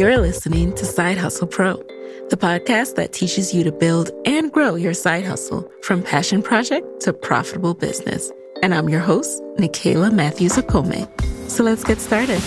You're listening to Side Hustle Pro, the podcast that teaches you to build and grow your side hustle from passion project to profitable business. And I'm your host, Nicaila Matthews Okome. So let's get started.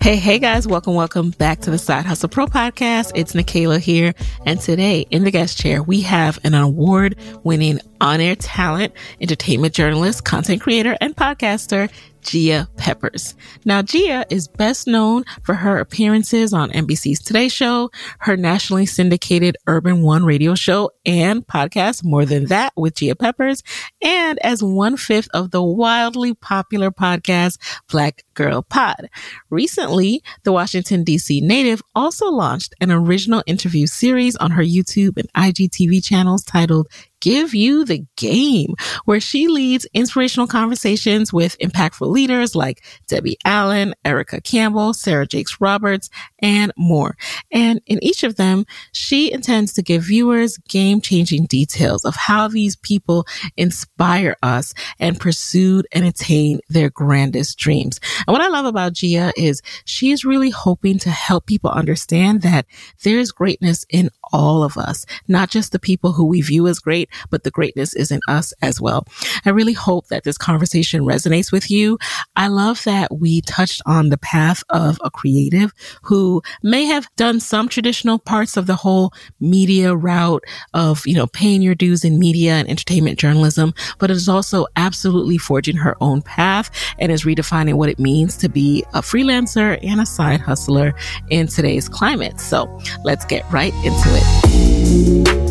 Hey, hey guys, welcome, welcome back to the Side Hustle Pro podcast. It's Nicaila here. And today in the guest chair, we have an award winning on air talent, entertainment journalist, content creator, and podcaster, Gia Peppers. Now, Gia is best known for her appearances on NBC's Today Show, her nationally syndicated Urban One radio show and podcast, More Than That with Gia Peppers, and as one fifth of the wildly popular podcast, Black Girl Pod. Recently, the Washington DC native also launched an original interview series on her YouTube and IGTV channels titled Give You the Game, where she leads inspirational conversations with impactful leaders like Debbie Allen, Erica Campbell, Sarah Jakes Roberts, and more. And in each of them, she intends to give viewers game changing details of how these people inspire us and pursued and attained their grandest dreams. And what I love about Gia is she is really hoping to help people understand that there is greatness in all of us, not just the people who we view as great, but the greatness is in us as well. I really hope that this conversation resonates with you. I love that we touched on the path of a creative who may have done some traditional parts of the whole media route of, you know, paying your dues in media and entertainment journalism, but is also absolutely forging her own path and is redefining what it means to be a freelancer and a side hustler in today's climate. So let's get right into it.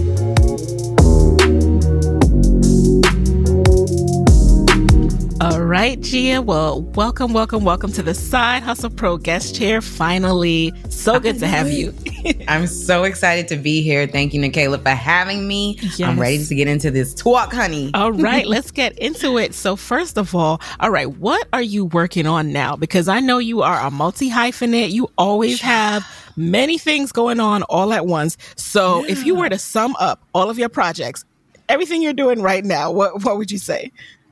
All right, Gia. Well, welcome, welcome, welcome to the Side Hustle Pro guest chair. Finally, so good to have you. I'm so excited to be here. Thank you, Nicaila, for having me. Yes. I'm ready to get into this talk, honey. All right, let's get into it. So, first of all, all right, what are you working on now? Because I know you are a multi hyphenate. You always have many things going on all at once. So, yeah. if you were to sum up all of your projects, everything you're doing right now, what what would you say?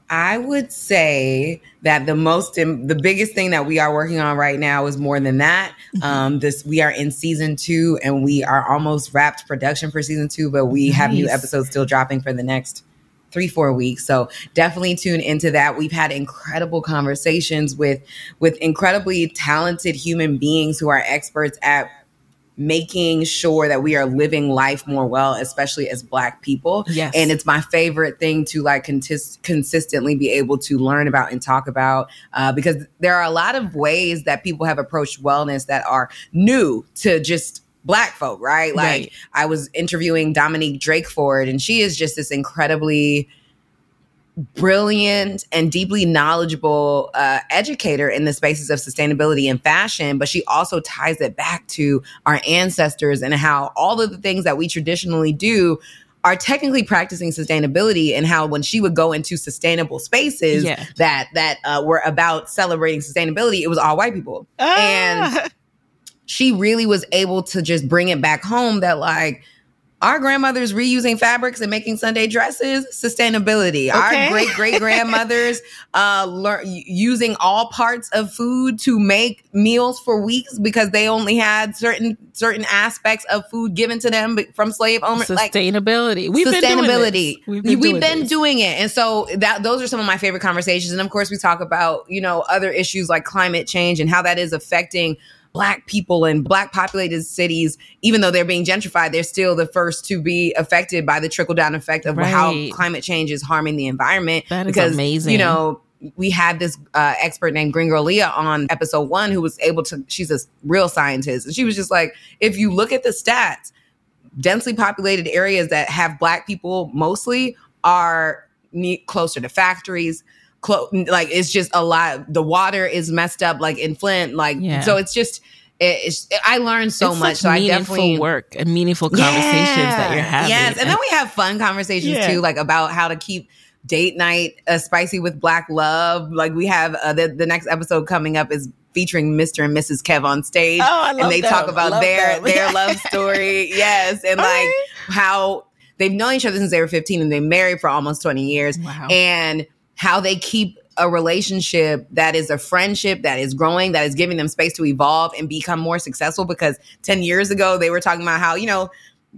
I would say that the most, the biggest thing that we are working on right now is more than that. Mm-hmm. Um, this we are in season two, and we are almost wrapped production for season two, but we nice. have new episodes still dropping for the next three four weeks so definitely tune into that we've had incredible conversations with with incredibly talented human beings who are experts at making sure that we are living life more well, especially as Black people. Yes. And it's my favorite thing to like contis- consistently be able to learn about and talk about uh, because there are a lot of ways that people have approached wellness that are new to just black folk, right? Like right. I was interviewing Dominique Drakeford, and she is just this incredibly brilliant and deeply knowledgeable uh, educator in the spaces of sustainability and fashion, but she also ties it back to our ancestors and how all of the things that we traditionally do are technically practicing sustainability and how when she would go into sustainable spaces yeah. that that uh, were about celebrating sustainability it was all white people ah. and she really was able to just bring it back home that like our grandmothers reusing fabrics and making Sunday dresses, sustainability. Okay. Our great great grandmothers uh, learn using all parts of food to make meals for weeks because they only had certain certain aspects of food given to them from slave owners. Sustainability. Like, We've sustainability. Been We've been, We've doing, been doing, it, and so that those are some of my favorite conversations. And of course, we talk about you know other issues like climate change and how that is affecting black people in black populated cities, even though they're being gentrified, they're still the first to be affected by the trickle down effect of right. how climate change is harming the environment. That is because, amazing. You know, we had this uh, expert named Gringo Leah on episode one who was able to, she's a real scientist. And she was just like, if you look at the stats, densely populated areas that have black people mostly are closer to factories, clo- like it's just a lot. The water is messed up, like in Flint, like yeah. so. It's just it's, I learned so it's much. So I definitely work and meaningful conversations yeah, that you're having. Yes, and then we have fun conversations yeah. too, like about how to keep date night uh, spicy with black love. Like we have uh, the the next episode coming up is featuring Mr. and Mrs. KevOnStage, oh, and they them. talk about their their love story. Yes, and like how they've known each other since they were 15 and they married for almost 20 years, wow. and how they keep a relationship that is a friendship that is growing, that is giving them space to evolve and become more successful. Because 10 years ago, they were talking about how, you know,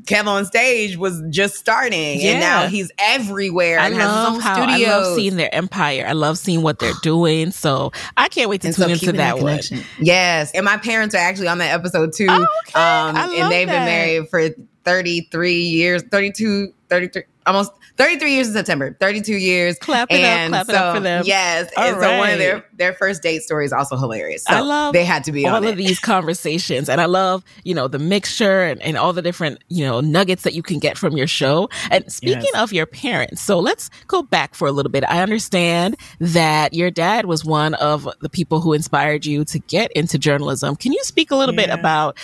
KevOnStage was just starting, yeah. and now he's everywhere. I love how studios. I love seeing their empire. I love seeing what they're doing. So I can't wait to and tune so into that, that one. Yes, and my parents are actually on that episode too. Oh, okay. um, and they've that. been married for 33 years, 32, 33, almost 33 years in September, 32 years. Clap it and up, clap so, it up for them. Yes. All and right. so one of their, their first date stories also hilarious. So I love they had to be all of these conversations. And I love, you know, the mixture and, and, all the different, you know, nuggets that you can get from your show. And speaking yes. of your parents, so let's go back for a little bit. I understand that your dad was one of the people who inspired you to get into journalism. Can you speak a little yeah. bit about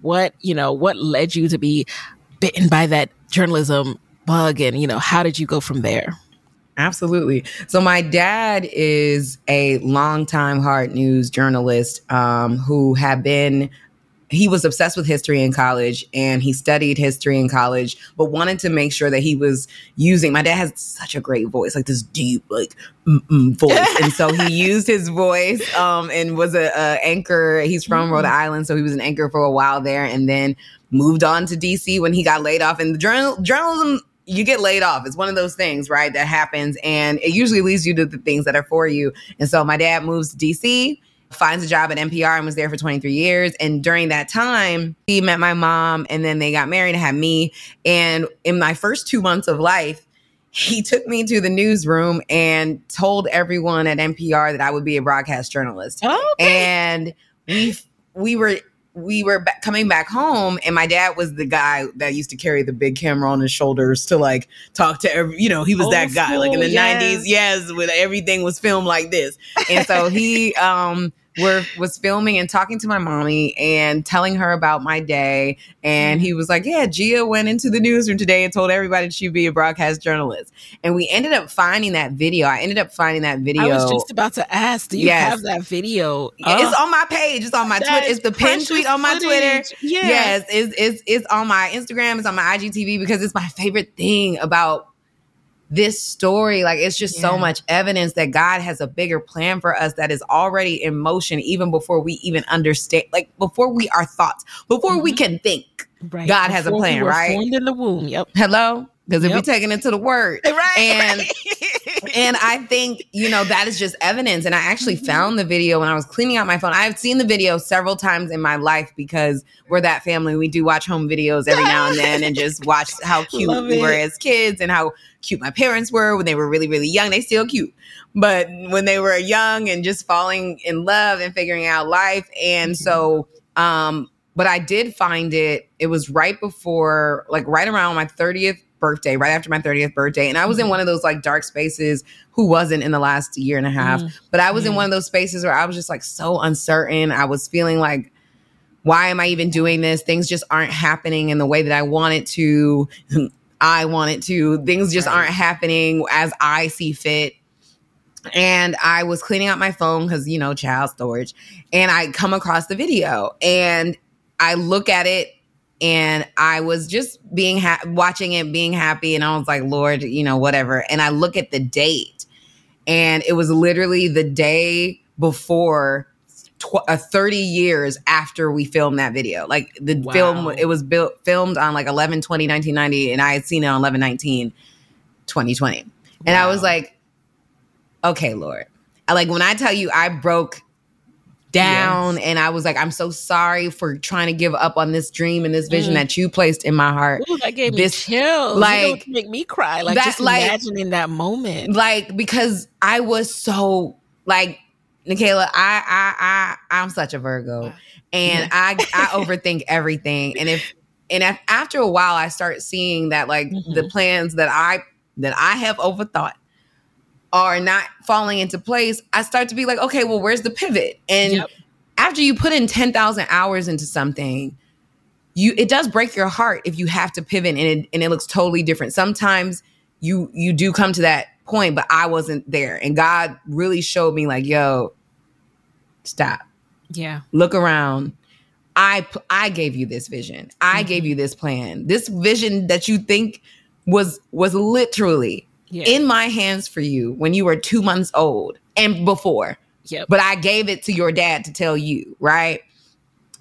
what, you know, what led you to be bitten by that journalism bug and you know how did you go from there? Absolutely. So my dad is a longtime hard news journalist um, who had been he was obsessed with history in college and he studied history in college but wanted to make sure that he was using my dad has such a great voice like this deep like voice. And so he used his voice um, and was a, a anchor. He's from mm-hmm. rhode island so he was an anchor for a while there and then moved on to dc when he got laid off. And the journal journalism you get laid off. It's one of those things, right? That happens. And it usually leads you to the things that are for you. And so my dad moves to DC, finds a job at NPR and was there for 23 years. And during that time, he met my mom and then they got married and had me. And in my first two months of life, he took me to the newsroom and told everyone at NPR that I would be a broadcast journalist. Okay. And we we were we were coming back home and my dad was the guy that used to carry the big camera on his shoulders to like talk to every you know he was Old that guy school, like in the yes. 90s yes when everything was filmed like this and so he um were was filming and talking to my mommy and telling her about my day. And he mm-hmm. was like, Yeah, Gia went into the newsroom today and told everybody she'd be a broadcast journalist. And we ended up finding that video. I ended up finding that video. I was just about to ask, do you yes. have that video? It's oh. on my page. It's on my Twitter. It's the pin tweet on my footage. Twitter. Yes. yes, it's, it's it's on my Instagram, it's on my IGTV because it's my favorite thing about this story like it's just yeah. so much evidence that god has a bigger plan for us that is already in motion even before we even understand like before we are thoughts before mm-hmm. we can think right. god before has a plan we right formed in the womb yep hello because if yep. we taking it to the word right and and I think, you know, that is just evidence. And I actually mm-hmm. found the video when I was cleaning out my phone. I've seen the video several times in my life because we're that family. We do watch home videos every now and then and just watch how cute we were as kids and how cute my parents were when they were really, really young. They still cute. But when they were young and just falling in love and figuring out life. And mm-hmm. so um but I did find it, it was right before, like right around my 30th birthday, right after my 30th birthday. And I was mm-hmm. in one of those like dark spaces who wasn't in the last year and a half, mm-hmm. but I was in one of those spaces where I was just like so uncertain. I was feeling like, why am I even doing this? Things just aren't happening in the way that I want it to. I want it to. Things just right. aren't happening as I see fit. And I was cleaning out my phone because, you know, child storage. And I come across the video and I look at it and I was just being ha- watching it, being happy, and I was like, Lord, you know, whatever. And I look at the date, and it was literally the day before tw- uh, 30 years after we filmed that video. Like the wow. film, it was built filmed on like 11 20 1990, and I had seen it on 11 19 2020. And wow. I was like, okay, Lord. I, like when I tell you I broke down yes. and I was like, I'm so sorry for trying to give up on this dream and this vision mm. that you placed in my heart. Ooh, that gave this, me chills. Like make me cry. Like that, just like, imagining that moment. Like because I was so like Nicaila, I I I I'm such a Virgo. And I I overthink everything. And if and if, after a while I start seeing that like mm-hmm. the plans that I that I have overthought are not falling into place, I start to be like, okay, well, where's the pivot? And yep. after you put in 10,000 hours into something, you it does break your heart if you have to pivot and it, and it looks totally different. Sometimes you you do come to that point, but I wasn't there. And God really showed me like, yo, stop. Yeah. Look around. I I gave you this vision. I mm-hmm. gave you this plan. This vision that you think was was literally yeah. in my hands for you when you were two months old. and before. Yep. But I gave it to your dad to tell you, right?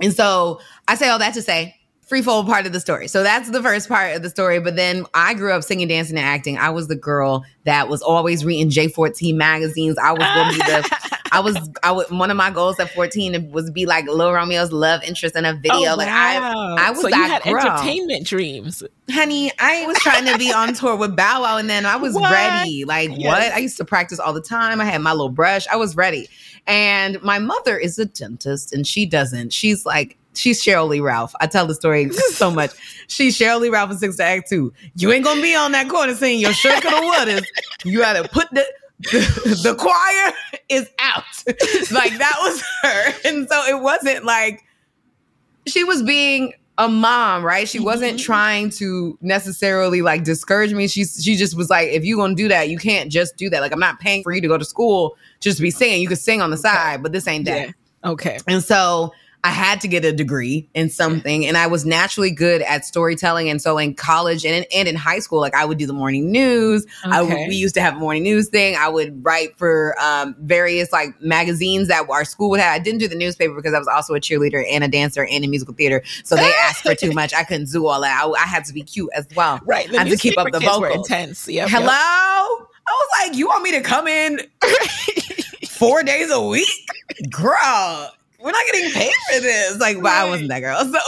And so I say all that to say freefold part of the story. So that's the first part of the story. But then I grew up singing, dancing, and acting. I was the girl that was always reading J14 magazines. I was going to be the, I was, I would one of my goals at 14 was be like Lil Romeo's love interest in a oh, video. Oh, Like I, wow. I was so you had girl. entertainment dreams. honey, I was trying to be on tour with Bow Wow and then I was What? ready. Like Yes. what? I used to practice all the time. I had my little brush. I was ready. And my mother is a dentist and she doesn't. She's like, she's Sheryl Lee Ralph. I tell the story so much. She's Sheryl Lee Ralph in Sister Act Two. You ain't gonna be on that corner singing your shirt could have what is. You gotta put the the, choir is out. like that was her. And so it wasn't like she was being a mom, right? She wasn't Mhm. trying to necessarily like discourage me. She she just was like, if you're gonna do that, you can't just do that. Like I'm not paying for you to go to school just to be singing. You could sing on the side, but this ain't that. Yeah. Okay. And so I had to get a degree in something, and I was naturally good at storytelling. And so in college and in, and in high school, like I would do the morning news. I would, Okay. we used to have a morning news thing. I would write for um, various like magazines that our school would have. I didn't do the newspaper because I was also a cheerleader and a dancer and in musical theater. So they asked for too much. I couldn't do all that. I, I had to be cute as well. Right. The I had to keep up the were intense. Yep, Hello? yep. I was like, you want me to come in four days a week? Girl, we're not getting paid for this. Like, but I wasn't that girl. So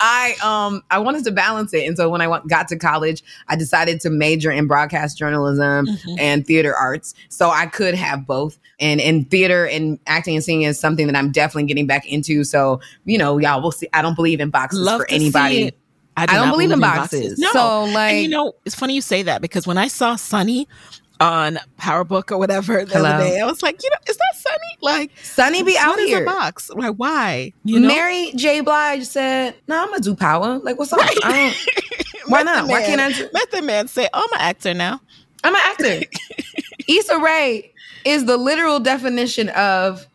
I um I wanted to balance it. And so when I went, got to college, I decided to major in broadcast journalism Mhm. and theater arts. So I could have both. And and theater and acting and singing is something that I'm definitely getting back into. So, you know, y'all will see. I don't believe in boxes Love for anybody. I, do I don't believe in boxes. No. So like and you know, it's funny you say that because when I saw Sunny on Power Book or whatever the Hello. other day, I was like, you know, is that Sunny? Like, Sunny be out what is here. a box? Like, why? You know, Mary J. Blige said, "No, I'm gonna do power. Like, what's up? I don't, why not? Why can't I? Do, Method Man say, "Oh, I'm an actor now." I'm an actor." Issa Rae is the literal definition of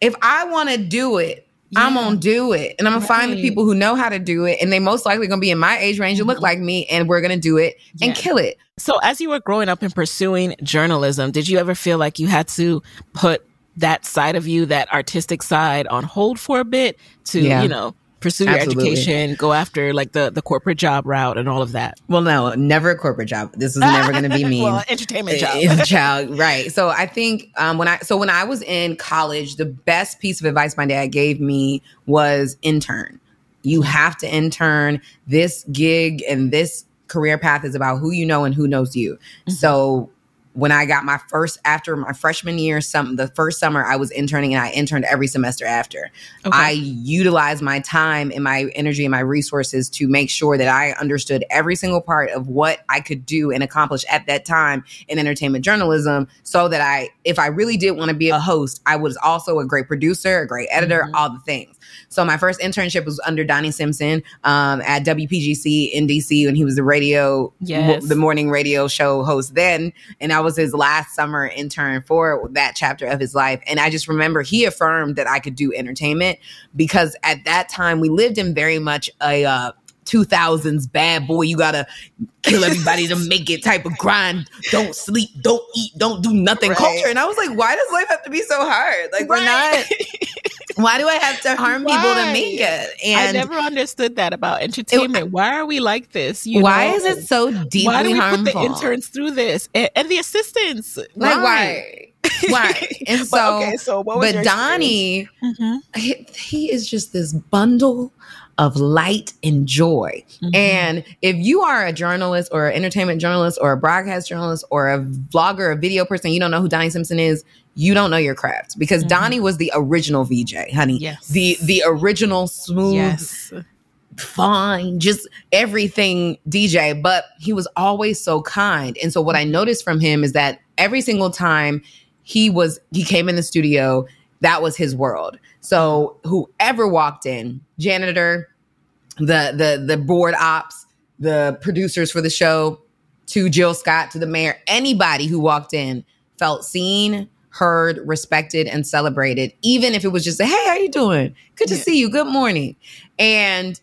if I want to do it, I'm gonna do it, and I'm gonna find the people who know how to do it, and they most likely gonna be in my age range and look Mhm. like me, and we're gonna do it and Yeah. kill it. So, as you were growing up and pursuing journalism, did you ever feel like you had to put that side of you, that artistic side, on hold for a bit to, Yeah. you know, pursue Absolutely. your education, go after like the the corporate job route and all of that? Well, no, never a corporate job. This is never gonna be me. well, entertainment job. child right so i think um, when i so when i was in college the best piece of advice my dad gave me was intern you have to intern this gig and this career path is about who you know and who knows you Mhm. so when I got my first after my freshman year, some the first summer I was interning and I interned every semester after. Okay. I utilized my time and my energy and my resources to make sure that I understood every single part of what I could do and accomplish at that time in entertainment journalism so that I if I really did want to be a host, I was also a great producer, a great editor, Mhm. all the things. So my first internship was under Donnie Simpson um, at WPGC in DC when he was the radio, Yes. the morning radio show host then, and I was his last summer intern for that chapter of his life. And I just remember he affirmed that I could do entertainment because at that time we lived in very much a uh, 2000s bad boy. You gotta kill everybody to make it type of grind. Don't sleep, don't eat, don't do nothing Right. culture. And I was like, why does life have to be so hard? Like we're not. Why do I have to harm people to make it? I never understood that about entertainment. why are we like this? You why know? is it so deeply Why do we harmful? put the interns through this and, and the assistants? like why? Why? And so, But, okay, so but Donnie, experience? he, he is just this bundle of light and joy. Mhm, mhm. And if you are a journalist or an entertainment journalist or a broadcast journalist or a vlogger, a video person, you don't know who Donnie Simpson is, you don't know your craft because Mhm. Donnie was the original VJ, honey. yes, The the original smooth, yes, fine, just everything DJ, but he was always so kind. And so what I noticed from him is that every single time he was he came in the studio, that was his world. So whoever walked in, janitor, the the the board ops, the producers for the show, to Jill Scott, to the mayor, anybody who walked in felt seen, heard, respected, and celebrated, even if it was just a hey, how you doing? Good to Yeah. see you. Good morning. And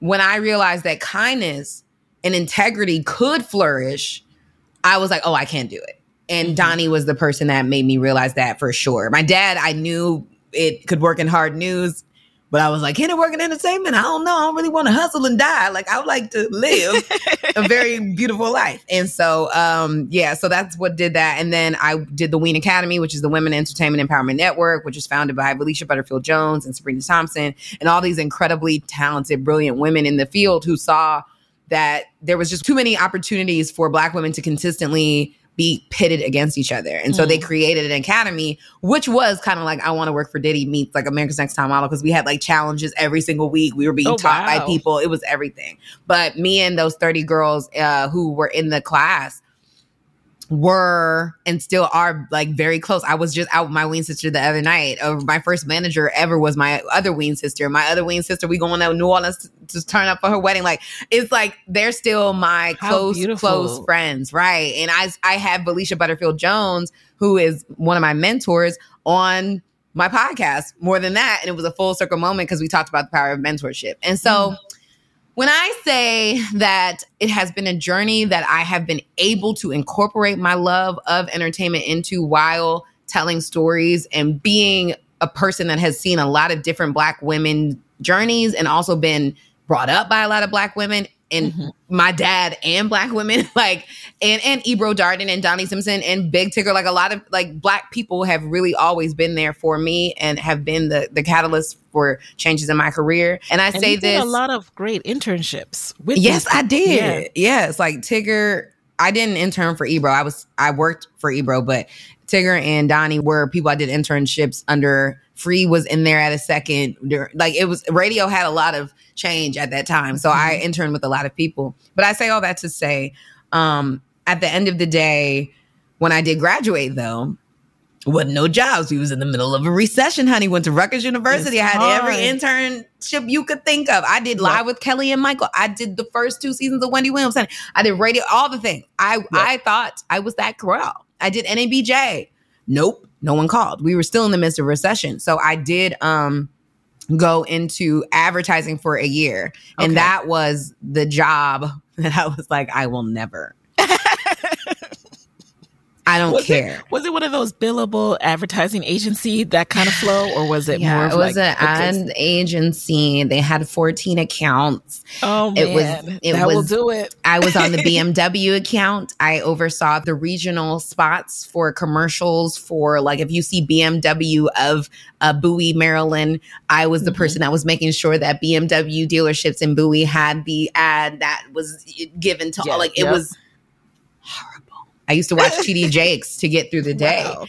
when I realized that kindness and integrity could flourish, I was like, oh, I can't do it. And mm-hmm. Donnie was the person that made me realize that for sure. My dad, I knew it could work in hard news. But I was like, can it work in entertainment? I don't know. I don't really want to hustle and die. Like I would like to live a very beautiful life. And so, um, yeah, so that's what did that. And then I did the Ween Academy, which is the Women Entertainment Empowerment Network, which is founded by Valeisha Butterfield Jones and Sabrina Thompson and all these incredibly talented, brilliant women in the field who saw that there was just too many opportunities for black women to consistently be pitted against each other. And so mm. they created an academy, which was kind of like, I want to work for Diddy meets like America's Next Top Model because we had like challenges every single week. We were being oh, taught wow. by people. It was everything. But me and those 30 girls uh, who were in the class, were and still are like very close. I was just out with my ween sister the other night. Uh, my first manager ever was my other ween sister. My other ween sister, we going to New Orleans to, to turn up for her wedding. Like it's like they're still my How close beautiful. close friends, right? And I I have Valeisha Butterfield Jones, who is one of my mentors, on my podcast. More than that, and it was a full circle moment because we talked about the power of mentorship. And so. Mm when I say that it has been a journey that I have been able to incorporate my love of entertainment into while telling stories and being a person that has seen a lot of different Black women journeys and also been brought up by a lot of Black women and mm-hmm. my dad and black women like and and Ebro Darden and Donnie Simpson and Big Tigger like a lot of like black people have really always been there for me and have been the the catalyst for changes in my career and I and say this a lot of great internships with yes I did yeah. yes like Tigger I didn't intern for Ebro I was I worked for Ebro but Tigger and Donnie were people I did internships under Free was in there at a second like it was radio had a lot of change at that time. So I mm-hmm. interned with a lot of people. But I say all that to say, um, at the end of the day, when I did graduate, though, wasn't no jobs. We was in the middle of a recession, honey. Went to Rutgers University. It's I had hard. every internship you could think of. I did live yep. with Kelly and Michael. I did the first two seasons of Wendy Williams. I did radio, all the things. I yep. I thought I was that girl. I did NABJ. Nope, no one called. We were still in the midst of recession. So I did um go into advertising for a year. And that was the job that I was like, I will never I don't was care. It, was it one of those billable advertising agency that kind of flow, or was it yeah, more? it was like, an ad agency. They had fourteen accounts. Oh it man, was, it that was, will do it. I was on the BMW account. I oversaw the regional spots for commercials for like if you see BMW of uh, Bowie, Maryland. I was the mm-hmm. person that was making sure that BMW dealerships in Bowie had the ad that was given to all. Like it yep. was I used to watch TD Jakes to get through the day. Wow.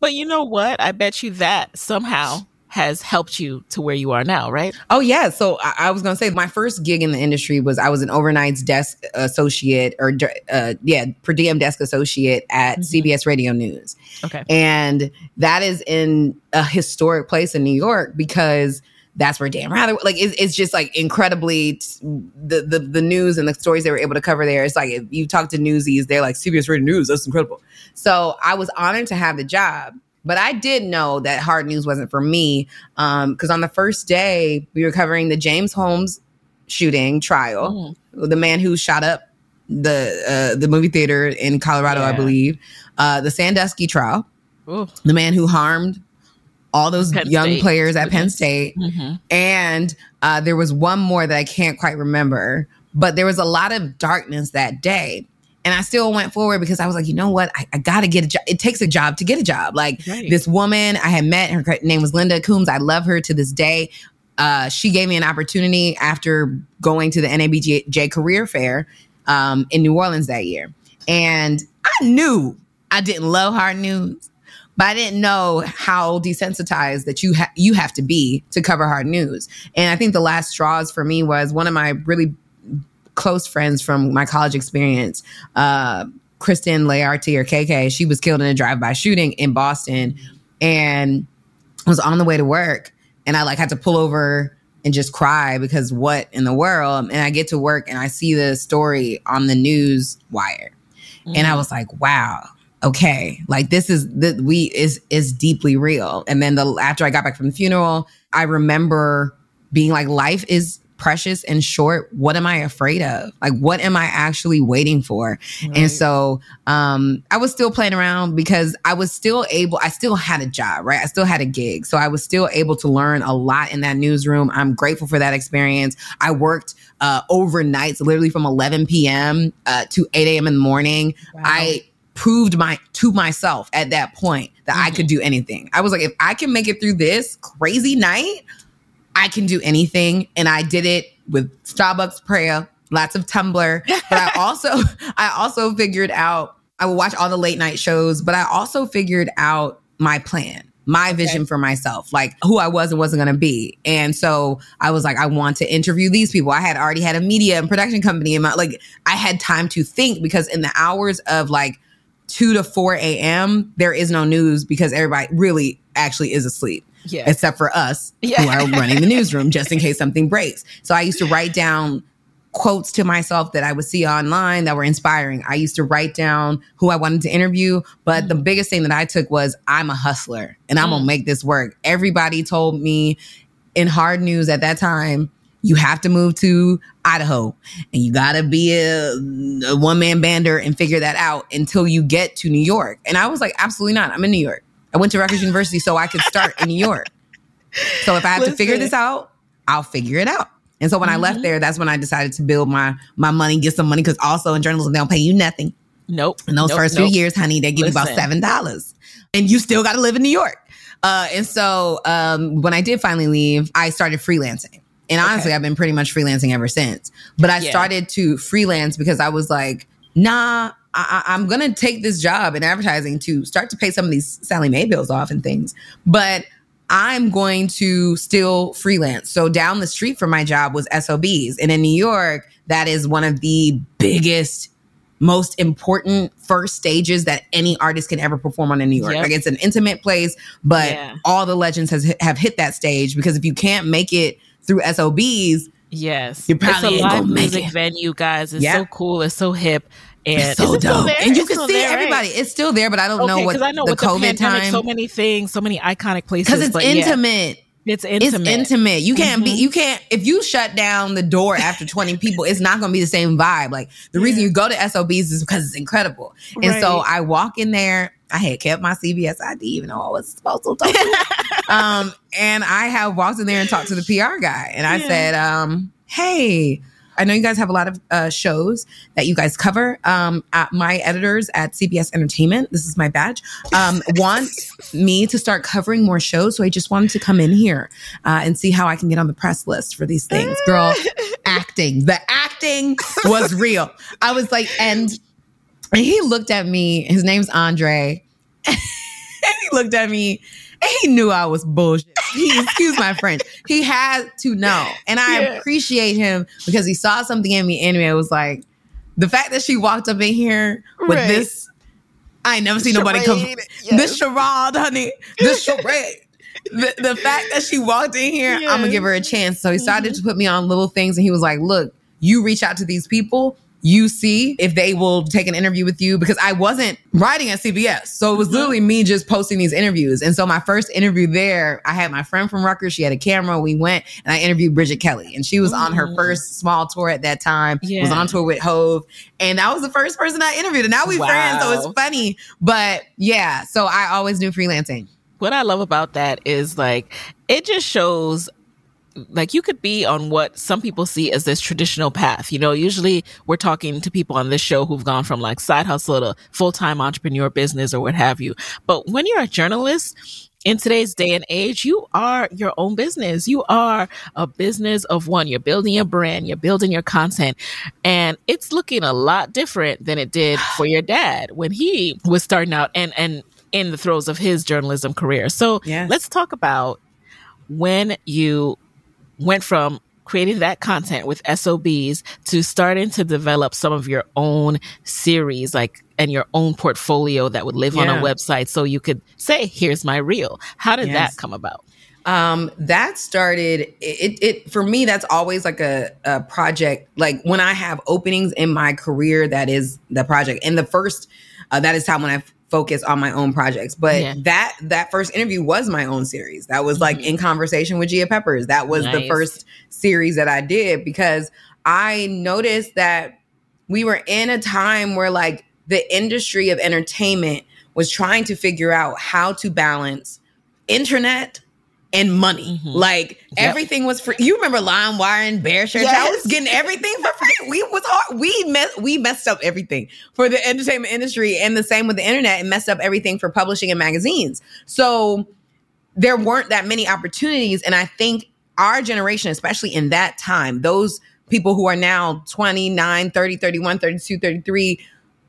But you know what? I bet you that somehow has helped you to where you are now, right? Oh yeah. So I, I was gonna say my first gig in the industry was I was an overnights desk associate or uh, yeah per diem desk associate at mm-hmm. CBS Radio News. Okay, and that is in a historic place in New York because that's where Dan Rather like it's, it's just like incredibly t- the, the the news and the stories they were able to cover there. It's like if you talk to newsies, they're like CBS Radio News. That's incredible. So I was honored to have the job, but I did know that hard news wasn't for me because um, on the first day we were covering the James Holmes shooting trial, mm. the man who shot up the uh, the movie theater in Colorado, yeah. I believe, uh, the Sandusky trial, Ooh. the man who harmed all those Penn young State. players at Penn State. Mm-hmm. And uh, there was one more that I can't quite remember, but there was a lot of darkness that day. And I still went forward because I was like, you know what? I, I got to get a job. It takes a job to get a job. Like right. this woman I had met, her name was Linda Coombs. I love her to this day. Uh, she gave me an opportunity after going to the NABJ career fair um, in New Orleans that year. And I knew I didn't love hard news but I didn't know how desensitized that you ha- you have to be to cover hard news. And I think the last straws for me was one of my really close friends from my college experience, uh, Kristen Layarty or KK. She was killed in a drive-by shooting in Boston, and was on the way to work, and I like had to pull over and just cry because what in the world? And I get to work and I see the story on the news wire. Mm-hmm. And I mm. was like, wow, okay, like this is that we is is deeply real. And then the after I got back from the funeral, I remember being like, life is precious and short, what am I afraid of? Like, what am I actually waiting for? Right. And so um, I was still playing around because I was still able, I still had a job, right? I still had a gig. So I was still able to learn a lot in that newsroom. I'm grateful for that experience. I worked uh, overnights, literally from 11 p.m. Uh, to 8 a.m. in the morning. Wow. I proved my to myself at that point that mm-hmm. I could do anything. I was like, if I can make it through this crazy night, I can do anything. And I did it with Starbucks prayer, lots of Tumblr. But I also, I also figured out, I would watch all the late night shows, but I also figured out my plan my vision okay. for myself, like who I was and wasn't going to be. And so I was like, I want to interview these people. I had already had a media and production company in my, like, I had time to think because in the hours of like 2 to 4 a.m., there is no news because everybody really actually is asleep. Yeah. Except for us yeah. who are running the newsroom just in case something breaks. So I used to write down quotes to myself that I would see online that were inspiring. I used to write down who I wanted to interview, but mm. the biggest thing that I took was I'm a hustler and I'm mm. going to make this work. Everybody told me in hard news at that time, you have to move to Idaho and you got to be a, a one man bander and figure that out until you get to New York. And I was like, absolutely not. I'm in New York. I went to Rutgers University so I could start in New York. So if I have Listen. to figure this out, I'll figure it out. And so when mm-hmm. I left mm-hmm. there, that's when I decided to build my my money, get some money because also in journalism they don't pay you nothing. Nope. In those nope, first nope. few years, honey, they give Listen. you about seven dollars, and you still got to live in New York. Uh, and so um, when I did finally leave, I started freelancing. And honestly, okay. I've been pretty much freelancing ever since. But I yeah. started to freelance because I was like, nah, I, am going to take this job in advertising to start to pay some of these Sallie Mae bills off and things. But I'm going to still freelance. So down the street from my job was SOBs. And in New York, that is one of the biggest, most important first stages that any artist can ever perform on in New York. Yep. Like it's an intimate place, but yeah. all the legends has, have hit that stage because if you can't make it through SOBs, yes, you probably it's a live music venue, guys. It's so cool. It's so hip. And it's so dope. And you it's can see there, everybody. Right? It's still there, but I don't okay, know what I know the COVID the pandemic, time. So many things, so many iconic places. Because it's intimate. Yeah. It's intimate. It's intimate. You can't mm-hmm. be, you can't, if you shut down the door after 20 people, it's not going to be the same vibe. Like the yeah. reason you go to SOBs is because it's incredible. Right. And so I walk in there. I had kept my CBS ID, even though I was supposed to. um, and I have walked in there and talked to the PR guy. And I yeah. said, um, hey, I know you guys have a lot of uh, shows that you guys cover. Um, my editors at CBS Entertainment, this is my badge, um, want me to start covering more shows. So I just wanted to come in here uh, and see how I can get on the press list for these things. Girl, acting. The acting was real. I was like, and, and he looked at me. His name's Andre. and he looked at me he knew I was bullshit. He, excuse my French. He had to know. And I yeah. appreciate him because he saw something in me anyway. It was like the fact that she walked up in here with right. this. I ain't never seen charade, nobody come. Yes. This charade, honey. This charade. the, the fact that she walked in here, yes. I'm gonna give her a chance. So he started mm-hmm. to put me on little things, and he was like, "Look, you reach out to these people you see if they will take an interview with you because I wasn't writing at CBS. So it was mm-hmm. literally me just posting these interviews. And so my first interview there, I had my friend from Rutgers. She had a camera. We went and I interviewed Bridget Kelly. And she was on her mm. first small tour at that time. Yeah. Was on tour with Hov. And that was the first person I interviewed. And now we wow. friends. So it's funny. But yeah, so I always knew freelancing. What I love about that is like it just shows like you could be on what some people see as this traditional path. You know, usually we're talking to people on this show who've gone from like side hustle to full time entrepreneur business or what have you. But when you're a journalist, in today's day and age, you are your own business. You are a business of one. You're building your brand, you're building your content, and it's looking a lot different than it did for your dad when he was starting out and and in the throes of his journalism career. So yes. let's talk about when you went from creating that content with SOBs to starting to develop some of your own series, like, and your own portfolio that would live yeah. on a website so you could say, here's my reel. How did yes. that come about? Um, that started it, it for me, that's always like a, a project. Like when I have openings in my career, that is the project. And the first, uh, that is how when I focus on my own projects. But Yeah. that that first interview was my own series. That was like Mhm. in conversation with Gia Peppers. That was the first series that I did because I noticed that we were in a time where like the industry of entertainment was trying to figure out how to balance internet and money. Mhm. Like Yep. everything was free. You remember LimeWire and BearShare? I was getting everything for free. We was hard. We mess, we messed up everything for the entertainment industry, and the same with the internet. It messed up everything for publishing and magazines. So there weren't that many opportunities, and I think our generation, especially in that time, those people who are now 29, 30, 31, 32, 33,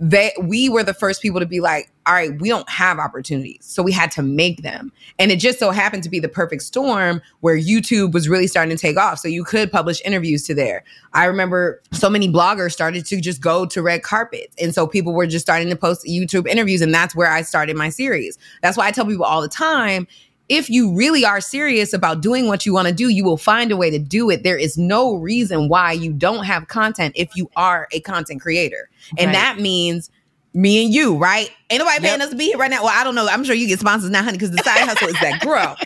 they we were the first people to be like, all right, we don't have opportunities. So we had to make them. And it just so happened to be the perfect storm where YouTube was really starting to take off. So you could publish interviews to there. I remember so many bloggers started to just go to red carpets. And so people were just starting to post YouTube interviews. And that's where I started my series. That's why I tell people all the time if you really are serious about doing what you want to do, you will find a way to do it. There is no reason why you don't have content if you are a content creator. And Right. that means me and you, right? Ain't nobody paying Yep. us to be here right now. Well, I don't know. I'm sure you get sponsors now, honey, because the side hustle is that grow.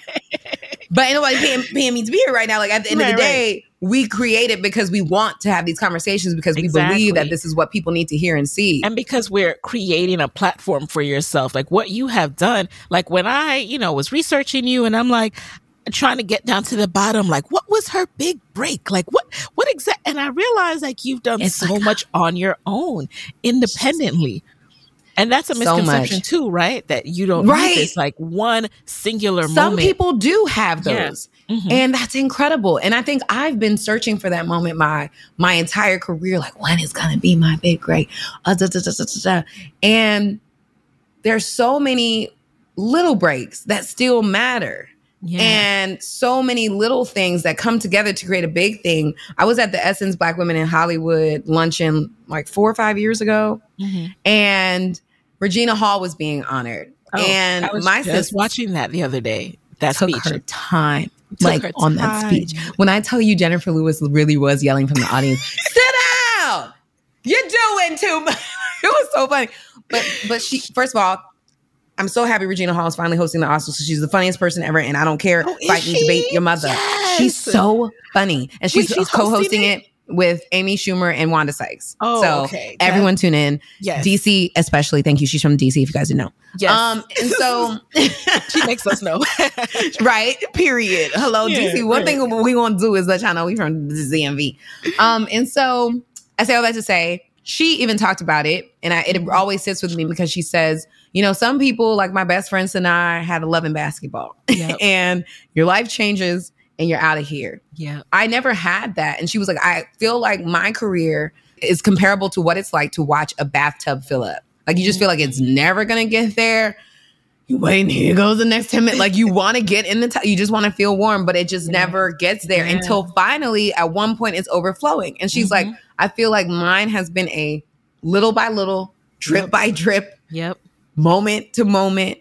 But ain't nobody paying, paying me to be here right now. Like at the end of the day, we create it because we want to have these conversations because we believe that this is what people need to hear and see. and because we're creating a platform for yourself like what you have done like when i you know was researching you and i'm like trying to get down to the bottom like what was her big break like what what exact and i realized like you've done It's so like- much ah. on your own independently and that's a misconception much. too right that you don't Right. this like one singular moment Some moment people do have Yeah. Mhm. And that's incredible. And I think I've been searching for that moment my my entire career. Like, when is gonna be my big break? Uh, da, da, da. And there's so many little breaks that still matter. yeah And so many little things that come together to create a big thing. I was at the Essence Black Women in Hollywood luncheon like four or five years ago, Mhm. and Regina Hall was being honored. Oh, and I was my just sister watching that the other day that took her time like on that speech. When I tell you Jennifer Lewis really was yelling from the audience, sit down. You're doing too much. it was so funny. But but she first of all, I'm so happy Regina Hall is finally hosting the Oscars. So she's the funniest person ever, and I don't care Oh, if I is can debate your mother. Yes. She's so funny, and she's, she's co-hosting hosting it? With Amy Schumer and Wanda Sykes. Oh, so okay. everyone tune in. yes DC especially. Thank you. She's from DC. If you guys didn't know. yes Um, and so she makes us know right? Period. Hello, Yeah, DC. One right. thing we gonna do is let y'all know we from the DMV. Um, and so I say all that to say, she even talked about it, and I, it always sits with me because she says, you know, some people like my best friends and I had a love in basketball, Yep. and your life changes and you're out of here. yeah I never had that, and she was like, I feel like my career is comparable to what it's like to watch a bathtub fill up. Like you just feel like it's never gonna get there you wait and here goes the next 10 minutes. Like you want to get in the tub, you just want to feel warm, but it just Yeah. never gets there Yeah. until finally at one point it's overflowing. And she's like, Mhm. I feel like mine has been a little by little, drip Yep. by drip, yep moment to moment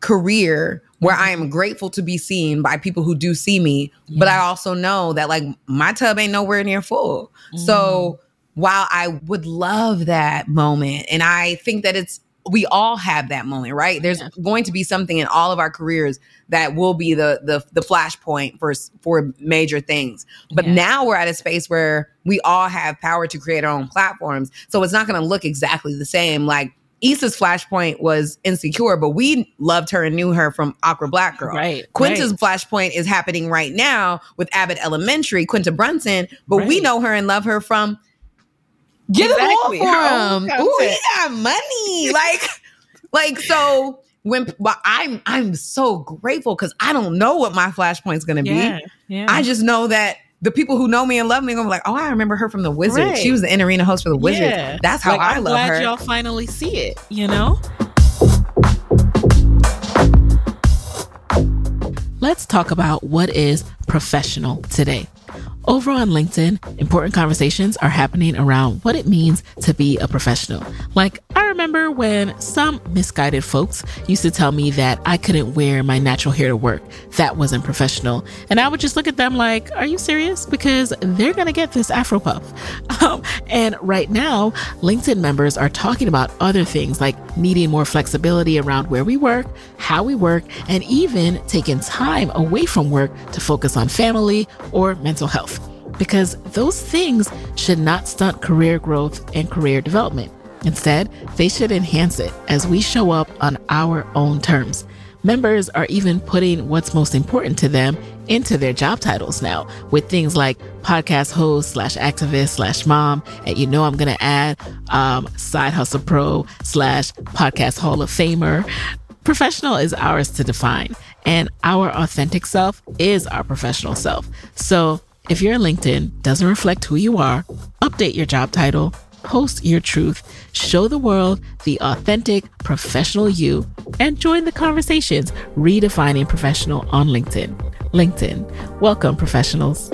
career where I am grateful to be seen by people who do see me. But I also know that like my tub ain't nowhere near full. So mm-hmm. while I would love that moment, and I think that it's we all have that moment, right? There's Yeah. going to be something in all of our careers that will be the the the flashpoint for for major things. But Yeah. now we're at a space where we all have power to create our own platforms. So it's not going to look exactly the same. Like Issa's flashpoint was insecure, but we loved her and knew her from Awkward Black Girl. right Quinta's right. flashpoint is happening right now with Abbott Elementary, Quinta Brunson, but we know her and love her from Get Exactly, It All for him. Ooh, he got money. like, like so when but I'm I'm so grateful because I don't know what my flashpoint's gonna yeah be. yeah I just know that the people who know me and love me are gonna be like, oh, I remember her from the Wizard. Right. She was the in arena host for the Wizard. Yeah. That's how Like, I I'm love glad her. y'all finally see it you know Let's talk about what is professional today. Over on LinkedIn, important conversations are happening around what it means to be a professional. Like, I remember when some misguided folks used to tell me that I couldn't wear my natural hair to work. That wasn't professional. And I would just look at them like, are you serious? Because they're going to get this Afro puff. Um, and right now, LinkedIn members are talking about other things like needing more flexibility around where we work, how we work, and even taking time away from work to focus on family or mental health. Because those things should not stunt career growth and career development. Instead, they should enhance it as we show up on our own terms. Members are even putting what's most important to them into their job titles now with things like podcast host slash activist slash mom. And you know, I'm going to add um, side hustle pro slash podcast hall of famer. Professional is ours to define, and our authentic self is our professional self. So if your LinkedIn doesn't reflect who you are, update your job title post your truth, show the world the authentic professional you, and join the conversations redefining professional on LinkedIn. LinkedIn. Welcome, professionals.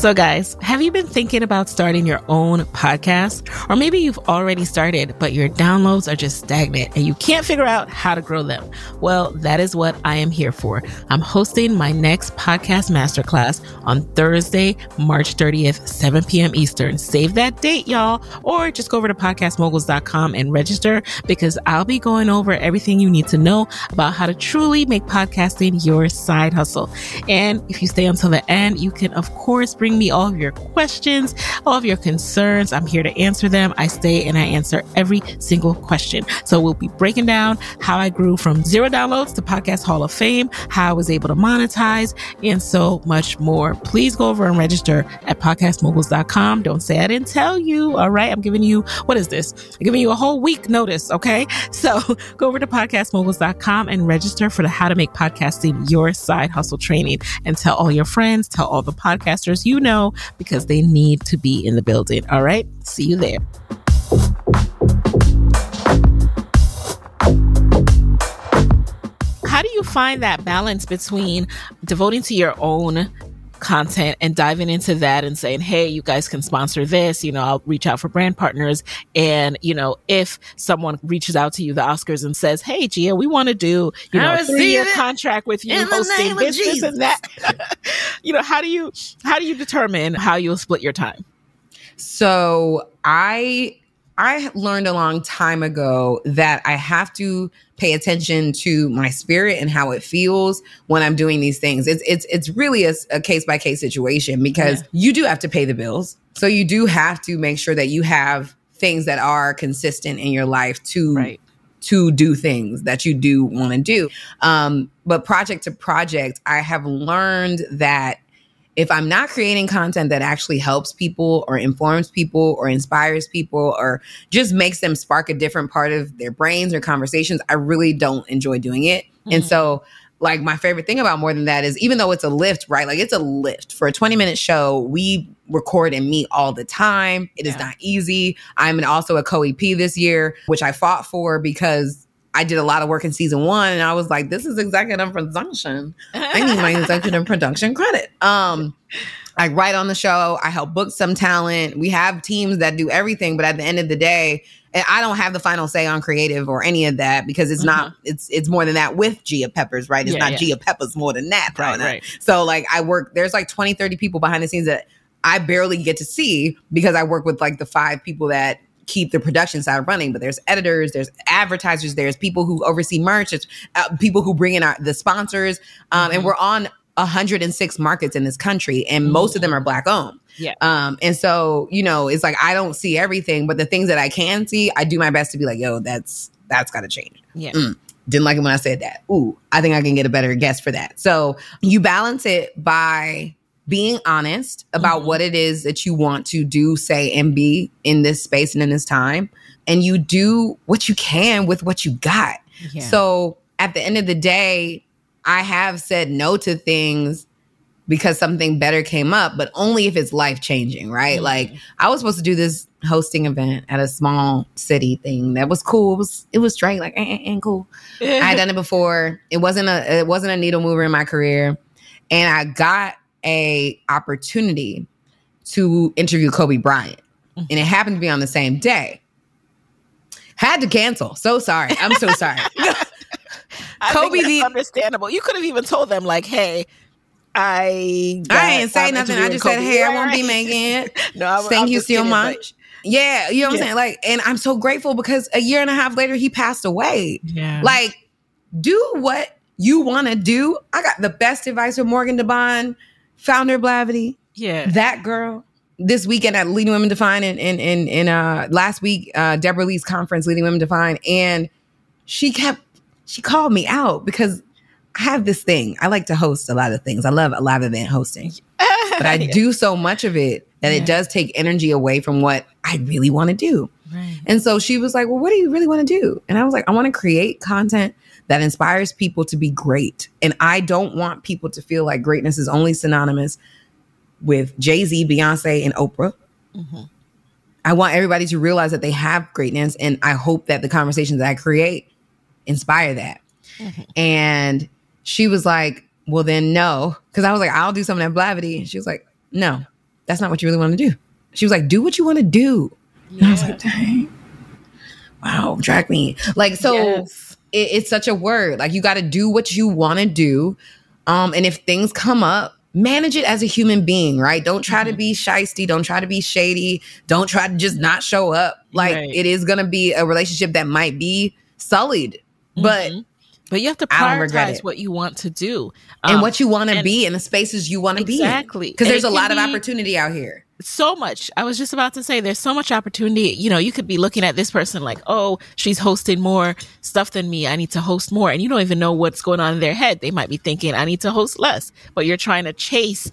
So, guys, have you been thinking about starting your own podcast? Or maybe you've already started, but your downloads are just stagnant and you can't figure out how to grow them. Well, that is what I am here for. I'm hosting my next podcast masterclass on Thursday, March 30th, 7 p.m. Eastern. Save that date, y'all, or just go over to podcastmoguls.com and register because I'll be going over everything you need to know about how to truly make podcasting your side hustle. And if you stay until the end, you can, of course, bring me all of your questions, all of your concerns. I'm here to answer them. I stay and I answer every single question. So we'll be breaking down how I grew from zero downloads to Podcast Hall of Fame, how I was able to monetize, and so much more. Please go over and register at podcastmoguls.com. Don't say I didn't tell you. All right. I'm giving you, what is this? I'm giving you a whole week notice. Okay. So go over to podcastmoguls.com and register for the How to Make Podcasting Your Side Hustle training and tell all your friends, tell all the podcasters you know because they need to be in the building. All right. See you there. How do you find that balance between devoting to your own content and diving into that and saying, Hey, you guys can sponsor this. You know, I'll reach out for brand partners. And, you know, if someone reaches out to you, the Oscars and says, Hey, Gia, we want to do, you know, a three year contract with you hosting this, this and that. you know, how do you, how do you determine how you'll split your time? So I I learned a long time ago that I have to pay attention to my spirit and how it feels when I'm doing these things. It's it's it's really a case by case situation because yeah. you do have to pay the bills. So you do have to make sure that you have things that are consistent in your life to right. to do things that you do want to do. Um, but project to project, I have learned that if I'm not creating content that actually helps people or informs people or inspires people or just makes them spark a different part of their brains or conversations, I really don't enjoy doing it. Mm-hmm. And so, like, my favorite thing about more than that is even though it's a lift, right? Like, it's a lift for a 20 minute show. We record and meet all the time. It yeah. is not easy. I'm also a co EP this year, which I fought for because I did a lot of work in season one and I was like, this is executive production. I need my executive production credit. Um, I write on the show, I help book some talent. We have teams that do everything, but at the end of the day, and I don't have the final say on creative or any of that because it's not it's it's more than that with Gia Peppers, right? It's yeah, not yeah. Gia Peppers more than that. Right, right. So like I work there's like 20, 30 people behind the scenes that I barely get to see because I work with like the five people that keep the production side running. But there's editors, there's advertisers, there's people who oversee merch, it's uh, people who bring in our, the sponsors, um, mm-hmm. and we're on 106 markets in this country, and mm-hmm. most of them are black owned. Yeah. Um, and so, you know, it's like I don't see everything, but the things that I can see, I do my best to be like, yo, that's that's gotta change. Yeah. Mm, didn't like it when I said that. Ooh, I think I can get a better guess for that. So you balance it by being honest about mm-hmm. what it is that you want to do, say, and be in this space and in this time. And you do what you can with what you got. Yeah. So at the end of the day, I have said no to things because something better came up, but only if it's life changing, right? Mm-hmm. Like I was supposed to do this hosting event at a small city thing that was cool. It was it was straight, like and eh, eh, eh, cool. I had done it before. It wasn't a it wasn't a needle mover in my career, and I got a opportunity to interview Kobe Bryant. and it happened to be on the same day. Had to cancel. So sorry. I'm so sorry. I Kobe think that's the- understandable. You could have even told them like, "Hey, I I ain't say got nothing. I with just said, Kobe." hey, I won't be making it. no, I'm, Thank I'm you so kidding, but- much. Yeah, you know what Yeah. I'm saying? Like, and I'm so grateful because a year and a half later, he passed away. Yeah, Like, do what you want to do. I got the best advice from Morgan DeBaun, founder of Blavity. yeah, That girl. This weekend at Leading Women Define and in, in, in, uh last week, uh Deborah Lee's conference, Leading Women Define, and she kept she called me out because I have this thing. I like to host a lot of things. I love a live event hosting. But I do so much of it that Yeah. it does take energy away from what I really want to do. Right. And so she was like, Well, what do you really want to do? And I was like, I want to create content that inspires people to be great. And I don't want people to feel like greatness is only synonymous with Jay Z, Beyonce, and Oprah. Mhm. I want everybody to realize that they have greatness. And I hope that the conversations that I create inspire that. Mhm. And she was like, Well, then no. Cause I was like, I'll do something at Blavity. And she was like, No, that's not what you really want to do. She was like, Do what you want to do. And I was like, dang. Wow, drag me. Like, so Yes. It, it's such a word. Like, you got to do what you want to do. Um, and if things come up, manage it as a human being, right? Don't try to Mhm. be shisty. Don't try to be shady. Don't try to just not show up. Like, Right. it is going to be a relationship that might be sullied, but Mhm. but you have to I don't regret prioritize what you want to do and Um, what you want to be in the spaces you want to be in. exactly Because there's a lot of opportunity out here. So much. I was just about to say there's so much opportunity. You know, you could be looking at this person like, oh, she's hosting more stuff than me. I need to host more. And you don't even know what's going on in their head. They might be thinking, I need to host less. But you're trying to chase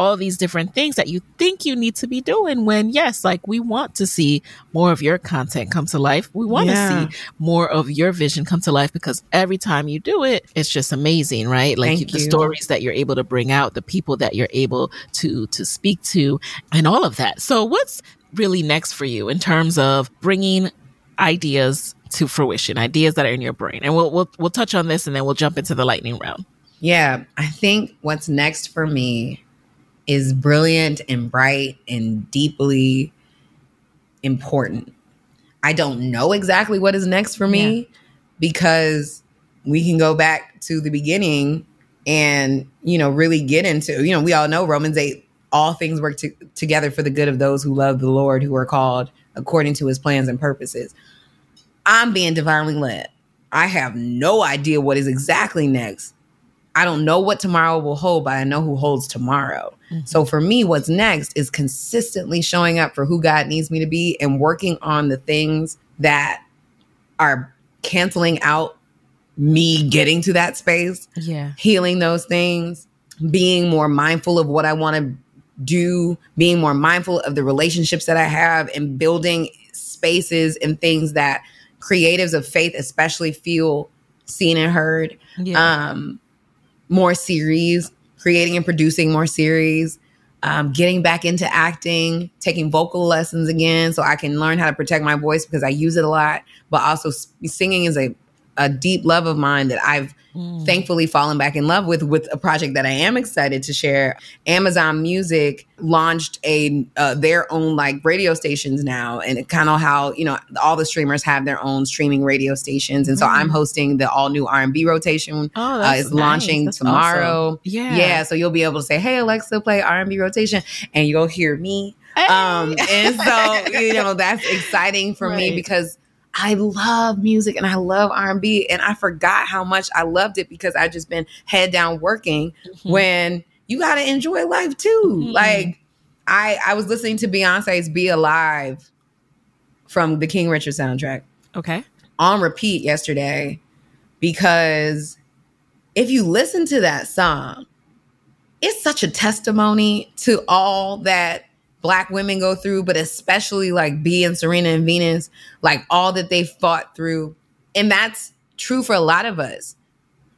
all these different things that you think you need to be doing when yes like we want to see more of your content come to life. We want Yeah. to see more of your vision come to life because every time you do it it's just amazing right? Like the you. stories that you're able to bring out the people that you're able to to speak to and all of that. So what's really next for you in terms of bringing ideas to fruition ideas that are in your brain? And we'll we'll, we'll touch on this and then we'll jump into the lightning round. Yeah, I think what's next for me is brilliant and bright and deeply important. I don't know exactly what is next for me because we can go back to the beginning and, you know, really get into, you know, we all know Romans 8 all things work to, together for the good of those who love the Lord who are called according to his plans and purposes. I'm being divinely led. I have no idea what is exactly next. I don't know what tomorrow will hold, but I know who holds tomorrow. So for me, what's next is consistently showing up for who God needs me to be and working on the things that are canceling out me getting to that space, yeah. healing those things, being more mindful of what I want to do, being more mindful of the relationships that I have, and building spaces and things that creatives of faith especially feel seen and heard. Yeah. Um more series creating and producing more series um, getting back into acting taking vocal lessons again so i can learn how to protect my voice because i use it a lot but also singing is a, a deep love of mine that i've Mm. thankfully fallen back in love with with a project that I am excited to share. Amazon Music launched a uh, their own like radio stations now, and kind of how you know all the streamers have their own streaming radio stations, and so Mm. I'm hosting the all new R and B rotation. Oh, Uh, that's it's launching. That's tomorrow. awesome. Yeah. Yeah, so you'll be able to say, "Hey Alexa, play R and B rotation," and you'll hear me um and so you know that's exciting for me because i love music and i love r&b and i forgot how much i loved it because i just been head down working Mhm. when you got to enjoy life too Mhm. like i i was listening to beyonce's be alive from the king richard soundtrack Okay. on repeat yesterday because if you listen to that song, it's such a testimony to all that black women go through, but especially like B and Serena and Venus, like all that they fought through. And that's true for a lot of us.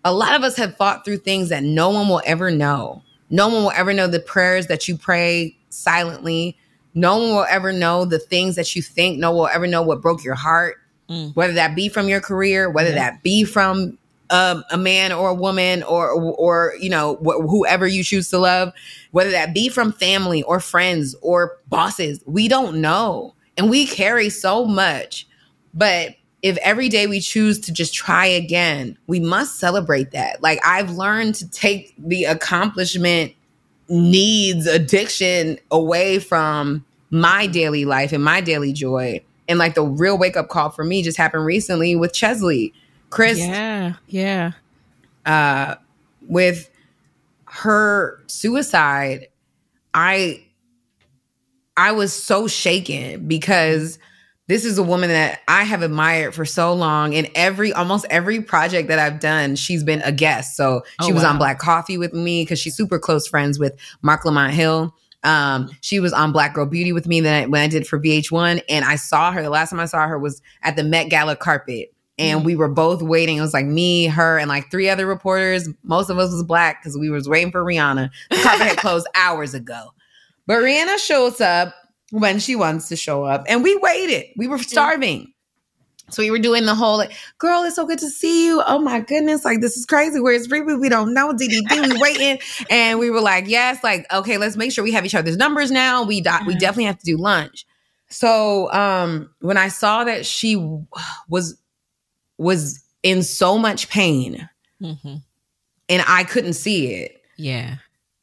A lot of us have fought through things that no one will ever know. No one will ever know the prayers that you pray silently. No one will ever know the things that you think. No one will ever know what broke your heart Mm. whether that be from your career, whether Yeah. that be from um, a man or a woman or or you know wh- whoever you choose to love, whether that be from family or friends or bosses, we don't know, and we carry so much. But if every day we choose to just try again, we must celebrate that. Like I've learned to take the accomplishment needs addiction away from my daily life and my daily joy. And like the real wake up call for me just happened recently with Cheslie. Kryst. Yeah. Yeah. Uh with her suicide, I I was so shaken because this is a woman that I have admired for so long. In every almost every project that I've done, she's been a guest. So she Oh, was on. Black Coffee with me because she's super close friends with Marc Lamont Hill. Um, she was on Black Girl Beauty with me that I, when I did for VH1, and I saw her. The last time I saw her was at the Met Gala carpet, and Mm. we were both waiting. It was like me, her, and like three other reporters. Most of us was black because we was waiting for Rihanna. The carpet had closed hours ago, but Rihanna shows up when she wants to show up, and we waited. We were starving. So we were doing the whole like, girl, it's so good to see you. Oh my goodness, like this is crazy. Where's Riri? We don't know. DDD, we waiting. And we were like, yes, like, okay, let's make sure we have each other's numbers now. We di- we Mhm. definitely have to do lunch. So um when I saw that she was was in so much pain hmm and I couldn't see it, Yeah.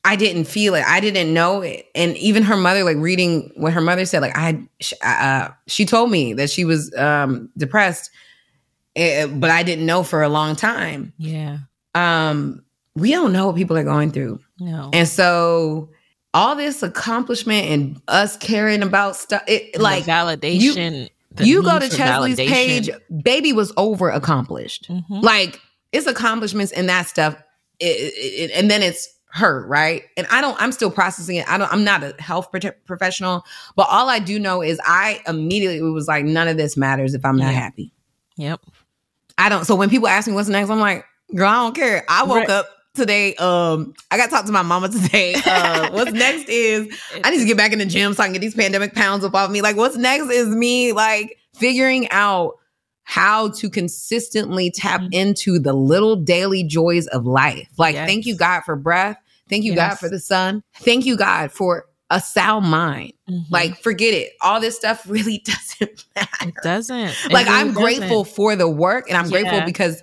I didn't feel it. I didn't know it. And even her mother, like reading what her mother said, like I, uh, she told me that she was um, depressed, eh, but I didn't know for a long time. Yeah. Um, we don't know what people are going through, No. and so all this accomplishment and us caring about stuff, it And like validation. the you go to Cheslie's validation. page, baby was over accomplished. Mhm. Like it's accomplishments and that stuff, it, it, it- and then it's her, right? And I don't. I'm still processing it. I don't. I'm not a health prote- professional, but all I do know is I immediately was like, none of this matters if I'm not Yeah. happy. Yep. I don't. So when people ask me what's next, I'm like, girl, I don't care. I woke Right. up today. Um, I got to talk to my mama today. Uh, what's next is I need to get back in the gym so I can get these pandemic pounds up off me. Like, what's next is me like figuring out how to consistently tap Mhm. into the little daily joys of life. Like, Yes. thank you, God, for breath. Thank you, God, for the sun. Thank you, God, for a sound mind. Mhm. Like, forget it. All this stuff really doesn't matter it doesn't. It like really I'm grateful doesn't. for the work and I'm grateful because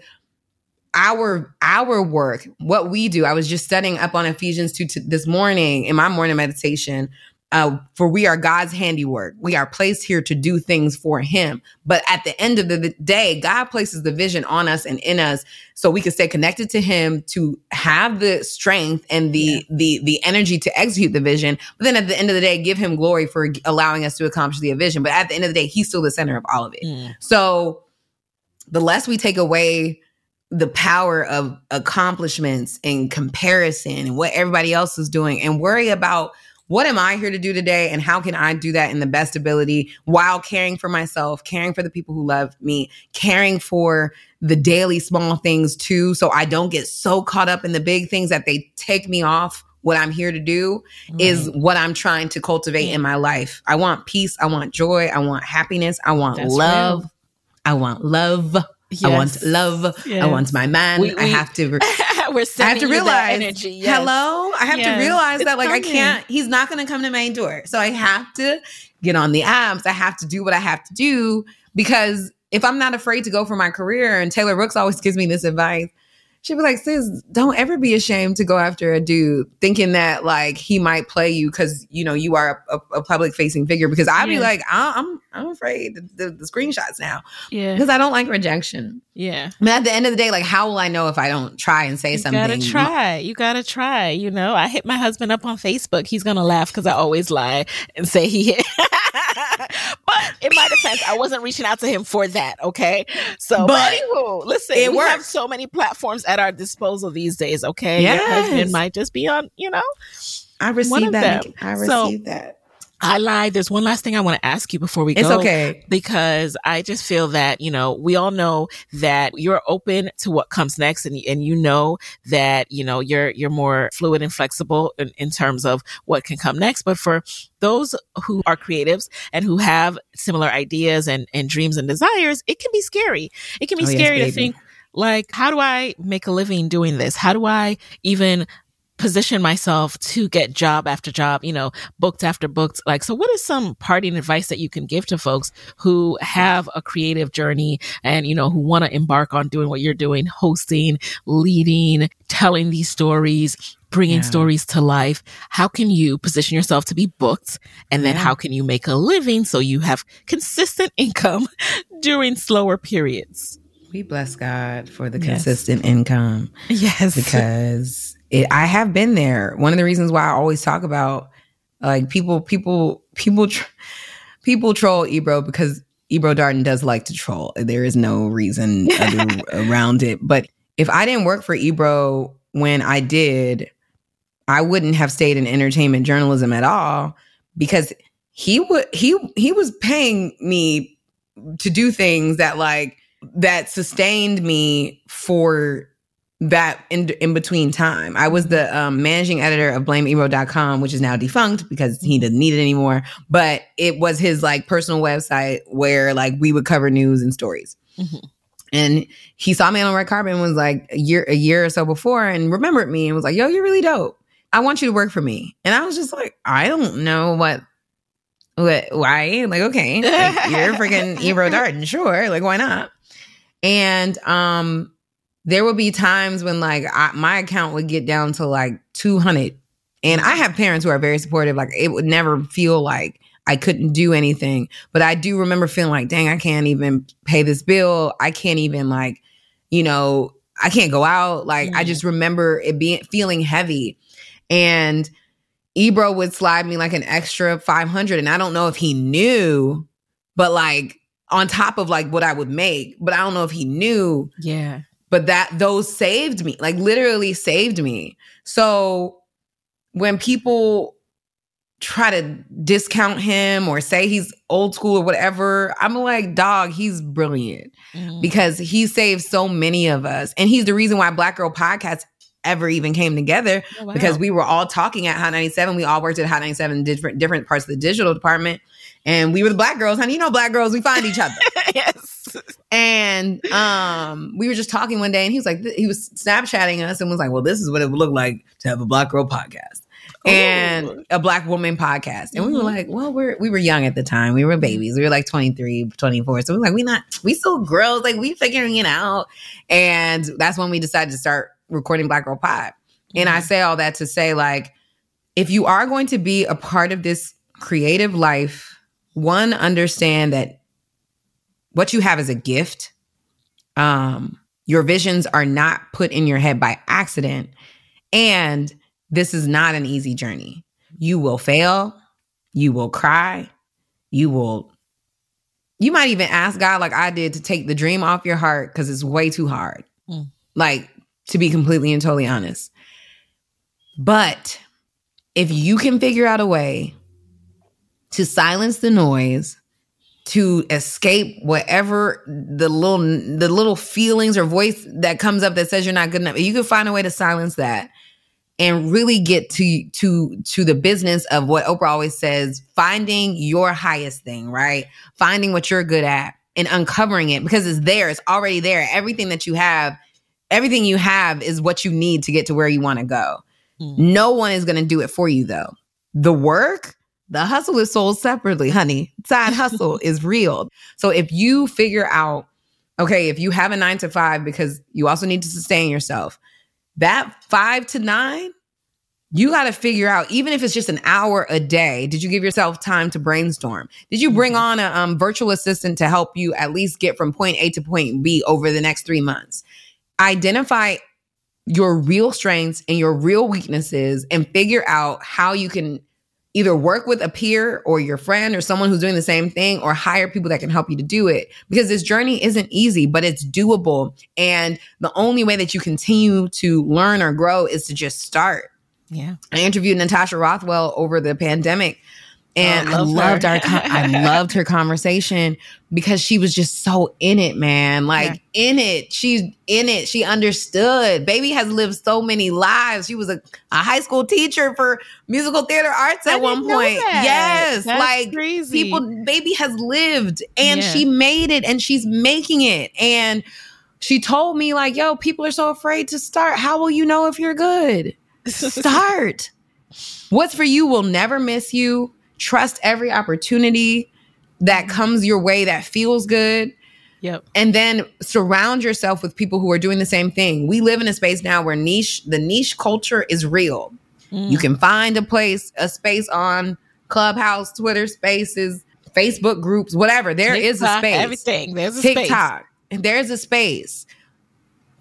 our our work what we do i was just studying up on ephesians 2 to this morning in my morning meditation uh, for we are god's handiwork. We are placed here to do things for him. But at the end of the the day god places the vision on us and in us so we can stay connected to him to have the strength and the Yeah. the the energy to execute the vision. But then at the end of the day give him glory for allowing us to accomplish the vision. But at the end of the day he's still the center of all of it. Mm. so the less we take away the power of accomplishments and comparison and what everybody else is doing and worry about what am I here to do today and how can I do that in the best ability while caring for myself, caring for the people who love me, caring for the daily small things too so I don't get so caught up in the big things that they take me off what I'm here to do is what I'm trying to cultivate Yeah. in my life. I want peace, I want joy, I want happiness, I want That's love. real. I want love. I want love. Yes. I want my man. We- I have to. We're I have sending to realize. energy. Yes. Hello. I have Yes. to realize It's that like I can't. He's not going to come to my door. So I have to get on the apps. I have to do what I have to do because if I'm not afraid to go for my career, and Taylor Brooks always gives me this advice. She'd be like, sis, don't ever be ashamed to go after a dude thinking that like he might play you because you know you are a, a, public facing figure. Because I'd be like, I'm I'm afraid the, the, screenshots now Yeah. because I don't like rejection. Yeah. But at the end of the day, like, how will I know if I don't try and say You something? You gotta try. You gotta try. You know, I hit my husband up on Facebook. He's gonna laugh because I always lie and say he hit. but in my defense, I wasn't reaching out to him for that. Okay. So, but, But anywho, listen, it we have so many platforms at our disposal these days. Okay. Your Yes. husband might just be on, you know, I One received that. them. I So- received that. I lied. There's one last thing I want to ask you before we It's go. okay. because I just feel that, you know, we all know that you're open to what comes next and, and you know that, you know, you're, you're more fluid and flexible in, in terms of what can come next. But for those who are creatives and who have similar ideas and, and dreams and desires, it can be scary. It can be Oh, yes, scary to think, Like, how do I make a living doing this? How do I even position myself to get job after job, you know, booked after booked. Like, so what is some parting advice that you can give to folks who have a creative journey and, you know, who want to embark on doing what you're doing, hosting, leading, telling these stories, bringing yeah. stories to life? How can you position yourself to be booked? And then yeah. how can you make a living so you have consistent income during slower periods? We bless God for the yes. consistent income. Yes. Because it, I have been there. One of the reasons why I always talk about like people, people, people, tr- people troll Ebro because Ebro Darden does like to troll. There is no reason around it. But if I didn't work for Ebro when I did, I wouldn't have stayed in entertainment journalism at all because he would he he was paying me to do things that like that sustained me for that in in between time. I was the um, managing editor of blameebro.com, which is now defunct because he doesn't need it anymore. But it was his like personal website where like we would cover news and stories. Mm-hmm. And he saw me on red carpet and was like a year a year or so before and remembered me and was like, "Yo, you're really dope. I want you to work for me." And I was just like, "I don't know what." What, why? Like, okay, like, you're freaking Ebro Darden, sure. Like, why not? And um, there would be times when like I, my account would get down to like 200 and i have parents who are very supportive. Like it would never feel like i couldn't do anything. But i do remember feeling like dang i can't even pay this bill. I can't even like you know i can't go out. Like mm-hmm. i just remember it being feeling heavy. And ebro would slide me like an extra 500 and i don't know if he knew but like on top of like what i would make but i don't know if he knew. Yeah. But that those saved me like literally saved me. So when people try to discount him or say he's old school or whatever i'm like dog he's brilliant. Mm-hmm. because he saved so many of us. And he's the reason why black girl podcast ever even came together. Oh, wow. because we were all talking at hot 97 we all worked at hot 97 different different parts of the digital department and we were the black girls honey you know black girls we find each other yes and um, we were just talking one day, and he was like, he was Snapchatting us and was like, "Well, this is what it would look like to have a black girl podcast." and oh. a black woman podcast. And mm-hmm. we were mm-hmm. like, well, we're we were young at the time. We were babies. We were like 23, 24. So we were like, we not we still girls, like we figuring it out. And that's when we decided to start recording Black Girl Pod. Mm-hmm. And I mm-hmm. say all that to say, like, if you are going to be a part of this creative life, one, understand that what you have is a gift. Um, your visions are not put in your head by accident. And this is not an easy journey. You will fail. You will cry. You will, you might even ask God, like I did, to take the dream off your heart because it's way too hard. Mm. Like, to be completely and totally honest. But if you can figure out a way to silence the noise to escape whatever the little the little feelings or voice that comes up that says you're not good enough. You can find a way to silence that and really get to to to the business of what Oprah always says, finding your highest thing, right? Finding what you're good at and uncovering it because it's there, it's already there. Everything that you have, everything you have is what you need to get to where you want to go. Mm. No one is going to do it for you though. The work the hustle is sold separately, honey. Side hustle is real. So if you figure out, okay, if you have a nine to five, because you also need to sustain yourself, that five to nine, you got to figure out, even if it's just an hour a day, did you give yourself time to brainstorm? Did you bring mm-hmm. on a um, virtual assistant to help you at least get from point A to point B over the next three months? Identify your real strengths and your real weaknesses and figure out how you can either work with a peer or your friend or someone who's doing the same thing or hire people that can help you to do it. Because this journey isn't easy but it's doable. And the only way that you continue to learn or grow is to just start. Yeah. I interviewed natasha rothwell over the pandemic and oh, I loved our I loved her conversation because she was just so in it, man. Like yeah. in it. She's in it. She understood. Baby has lived so many lives. She was a, a high school teacher for musical theater arts at one point. Yes. That's like crazy. people baby has lived and yeah. she made it and she's making it. And she told me like, "Yo, people are so afraid to start. How will you know if you're good? Start. What's for you will never miss you. Trust every opportunity that comes your way that feels good." Yep. and then surround yourself with people who are doing the same thing. We live in a space now where niche the niche culture is real. Mm. You can find a place, a space on Clubhouse, Twitter Spaces, Facebook groups, whatever. There is a space. Everything. There's a space. TikTok. There's a space.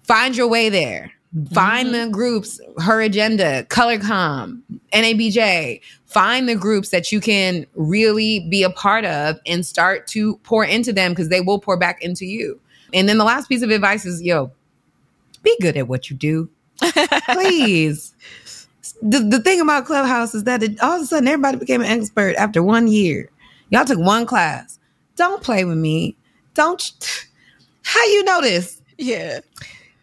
Find your way there. Find Mm-hmm. the groups, her agenda, Color ColorComm, NABJ. Find the groups that you can really be a part of and start to pour into them because they will pour back into you. And then the last piece of advice is yo, be good at what you do. Please. The, the thing about Clubhouse is that it, all of a sudden everybody became an expert after one year. Y'all took one class. Don't play with me. Don't. How you know this? Yeah.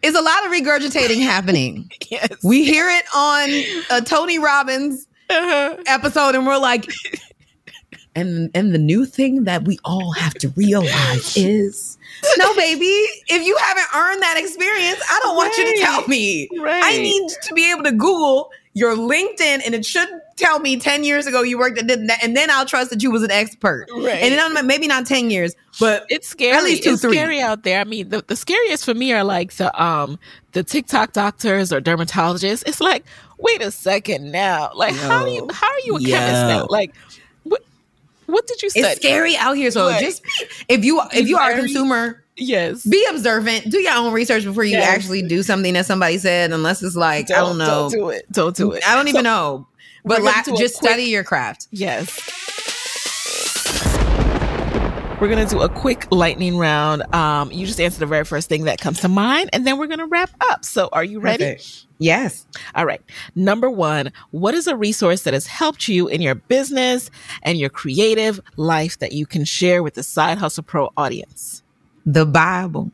Is a lot of regurgitating happening. Yes. We hear it on a Tony Robbins Uh-huh. episode, and we're like, and and the new thing that we all have to realize is, no, baby, if you haven't earned that experience, I don't want you to tell me. Right. I need to be able to Google your LinkedIn, and it should tell me ten years ago you worked at that, and then I'll trust that you was an expert. Right. And then maybe not ten years, but it's scary. At least two, it's three. scary out there. I mean, the, the scariest for me are like the um the TikTok doctors or dermatologists. It's like, wait a second now. Like, how do you how are you a chemist now? Like, what what did you study? it's scary out here. So Right. just be, if you if you are a consumer. Yes. be observant. Do your own research before you Yes. actually do something that somebody said, unless it's like I don't know. Don't do it. Don't do it. I don't even So- know. But la- just quick- study your craft. Yes. We're gonna do a quick lightning round. Um, you just answer the very first thing that comes to mind, and then we're gonna wrap up. So, are you ready? Perfect. Yes. All right. Number one, what is a resource that has helped you in your business and your creative life that you can share with the Side Hustle Pro audience? The Bible.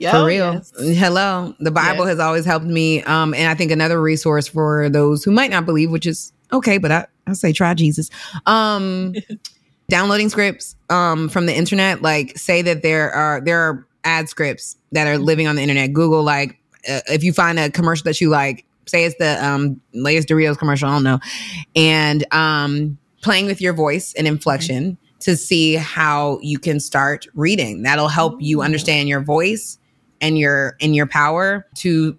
Yeah, for real. yes. Hello. The Bible Yes. has always helped me. Um, and I think another resource for those who might not believe, which is okay, but I, I say try Jesus. Um, downloading scripts um, from the internet, like say that there are there are ad scripts that are living on the internet. Google like uh, if you find a commercial that you like, say it's the um, latest Doritos commercial, I don't know, and um, playing with your voice and inflection to see how you can start reading. That'll help you understand your voice and your and your power to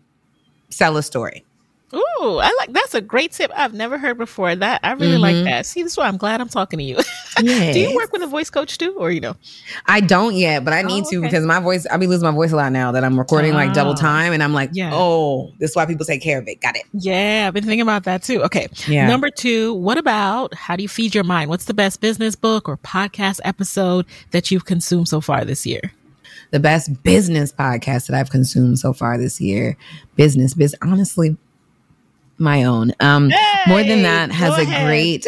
sell a story. Ooh, I like that's a great tip I've never heard before. That I really like Mhm. that. See, this is why I'm glad I'm talking to you. Yeah. Do you work with a voice coach too, or you know? I don't yet, but I need Oh, to because my voice, I be losing my voice a lot now that I'm recording like double Ah. time. And I'm like, Yeah. oh, this is why people take care of it. Got it. Yeah, I've been thinking about that too. Okay. Yeah. Number two, what about how do you feed your mind? What's the best business book or podcast episode that you've consumed so far this year? the best business podcast that I've consumed so far this year. Business, biz honestly, my own. Um more than that has a ahead, great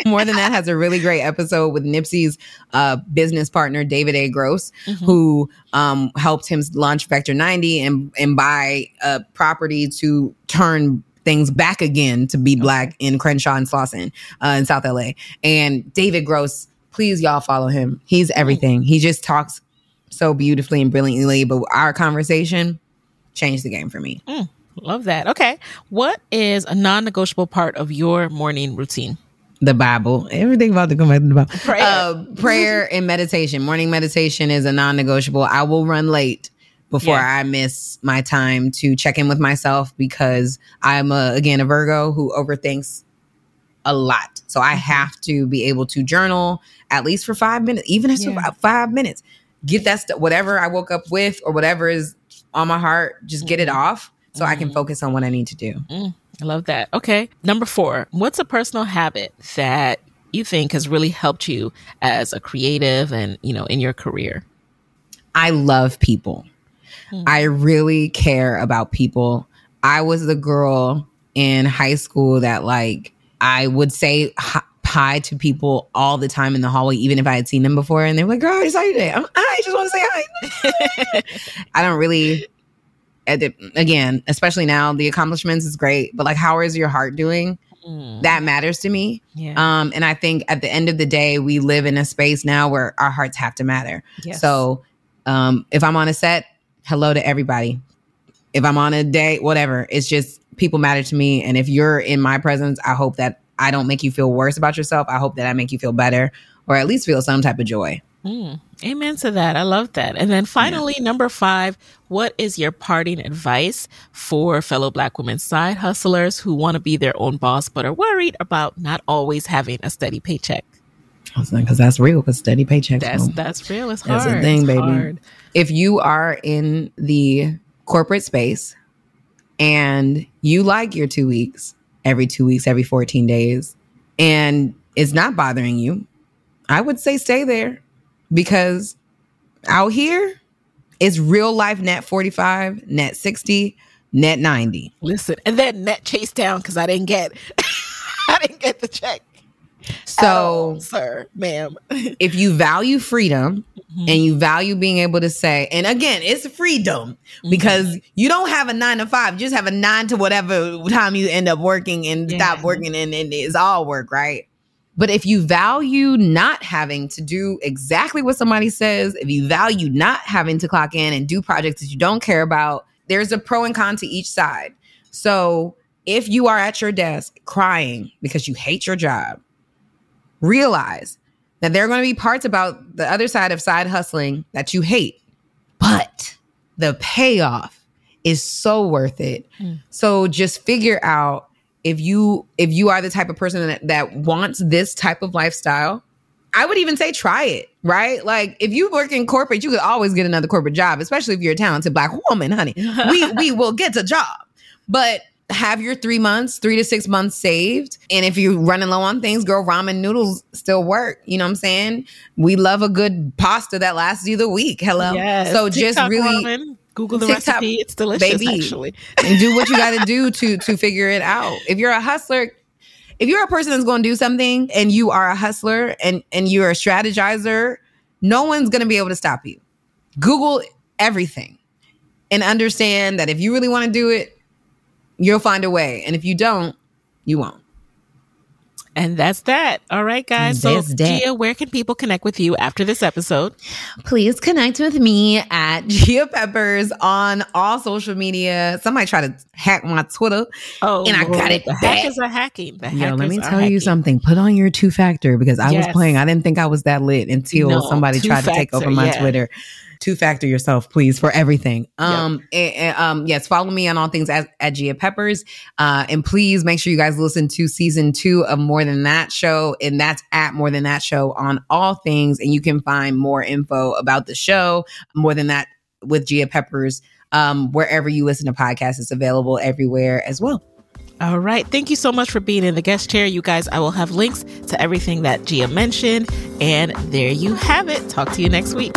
more than that has a really great episode with Nipsey's uh business partner David A. Gross, Mm-hmm. who um helped him launch Vector 90 and and buy a property to turn things back again to be black in Crenshaw and Slauson uh, in South LA. And David Gross, please y'all follow him. He's everything. He just talks so beautifully and brilliantly. But our conversation changed the game for me. Love that. Okay. What is a non negotiable part of your morning routine? The Bible, everything about to come back to the Bible. Prayer. Uh, prayer and meditation. Morning meditation is a non-negotiable. I will run late before Yeah. I miss my time to check in with myself because I'm a, again a Virgo who overthinks a lot. So I have to be able to journal at least for five minutes, even if it's Yeah. five minutes. Get that stuff, whatever I woke up with or whatever is on my heart, just get it off so I can Mhm. focus on what I need to do. I love that. Okay. Number four, what's a personal habit that you think has really helped you as a creative and, you know, in your career? I love people. Hmm. I really care about people. I was the girl in high school that like I would say hi, hi to people all the time in the hallway, even if I had seen them before, and they were like, "Girl, I saw you today." I'm, I just want to say hi. I don't really. Again, especially now, the accomplishments is great, but like, how is your heart doing? Mm, That matters to me. yeah. Um, and I think at the end of the day, we live in a space now where our hearts have to matter. Yes. So um, if I'm on a set, hello to everybody. If I'm on a date, whatever, it's just people matter to me. And if you're in my presence, I hope that I don't make you feel worse about yourself. I hope that I make you feel better or at least feel some type of joy. Mm, amen to that. I love that. And then finally, yeah. number five, what is your parting advice for fellow Black women side hustlers who want to be their own boss but are worried about not always having a steady paycheck? Because that's real. Because steady paychecks. That's that's real. It's hard. That's the thing, it's baby. Hard. If you are in the corporate space and you like your two weeks, every two weeks, every 14 days, and it's not bothering you, I would say stay there because out here it's real life net 45, net 60, net 90. Listen, and then net chase down because I didn't get I didn't get the check. So, sir, ma'am, if you value freedom mm-hmm. and you value being able to say, and again, it's freedom mm-hmm. because you don't have a nine to five, you just have a nine to whatever time you end up working and yeah. stop working, and, and it's all work, right? But if you value not having to do exactly what somebody says, if you value not having to clock in and do projects that you don't care about, there's a pro and con to each side. So if you are at your desk crying because you hate your job, realize that there are going to be parts about the other side of side hustling that you hate, but the payoff is so worth it. Mm. So just figure out if you if you are the type of person that, that wants this type of lifestyle, I would even say try it, right? Like if you work in corporate, you could always get another corporate job, especially if you're a talented black woman, honey. we we will get a job. But have your three months, three to six months saved. And if you're running low on things, girl, ramen noodles still work. You know what I'm saying? We love a good pasta that lasts you the week. Hello. Yes. So just TikTok really ramen. Google the TikTok, recipe. It's delicious, baby. actually. and do what you got to do to to figure it out. If you're a hustler, if you're a person that's going to do something and you are a hustler and and you're a strategizer, no one's going to be able to stop you. Google everything and understand that if you really want to do it, You'll find a way. And if you don't, you won't. And that's that. All right, guys. So, Gia, where can people connect with you after this episode? Please connect with me at Gia Peppers on all social media. Somebody tried to hack my Twitter. Oh, and I got it. The hackers are hacking. The Yo, let me tell hacking. you something. Put on your two factor because I yes. was playing. I didn't think I was that lit until no, somebody tried to take over my yeah. Twitter two factor yourself, please, for everything. Um, yep. and, and, um, yes, follow me on all things at, at Gia Peppers. Uh, and please make sure you guys listen to season two of More Than That Show. And that's at More Than That Show on all things. And you can find more info about the show, More Than That with Gia Peppers, um, wherever you listen to podcasts. It's available everywhere as well. All right. Thank you so much for being in the guest chair. You guys, I will have links to everything that Gia mentioned. And there you have it. Talk to you next week.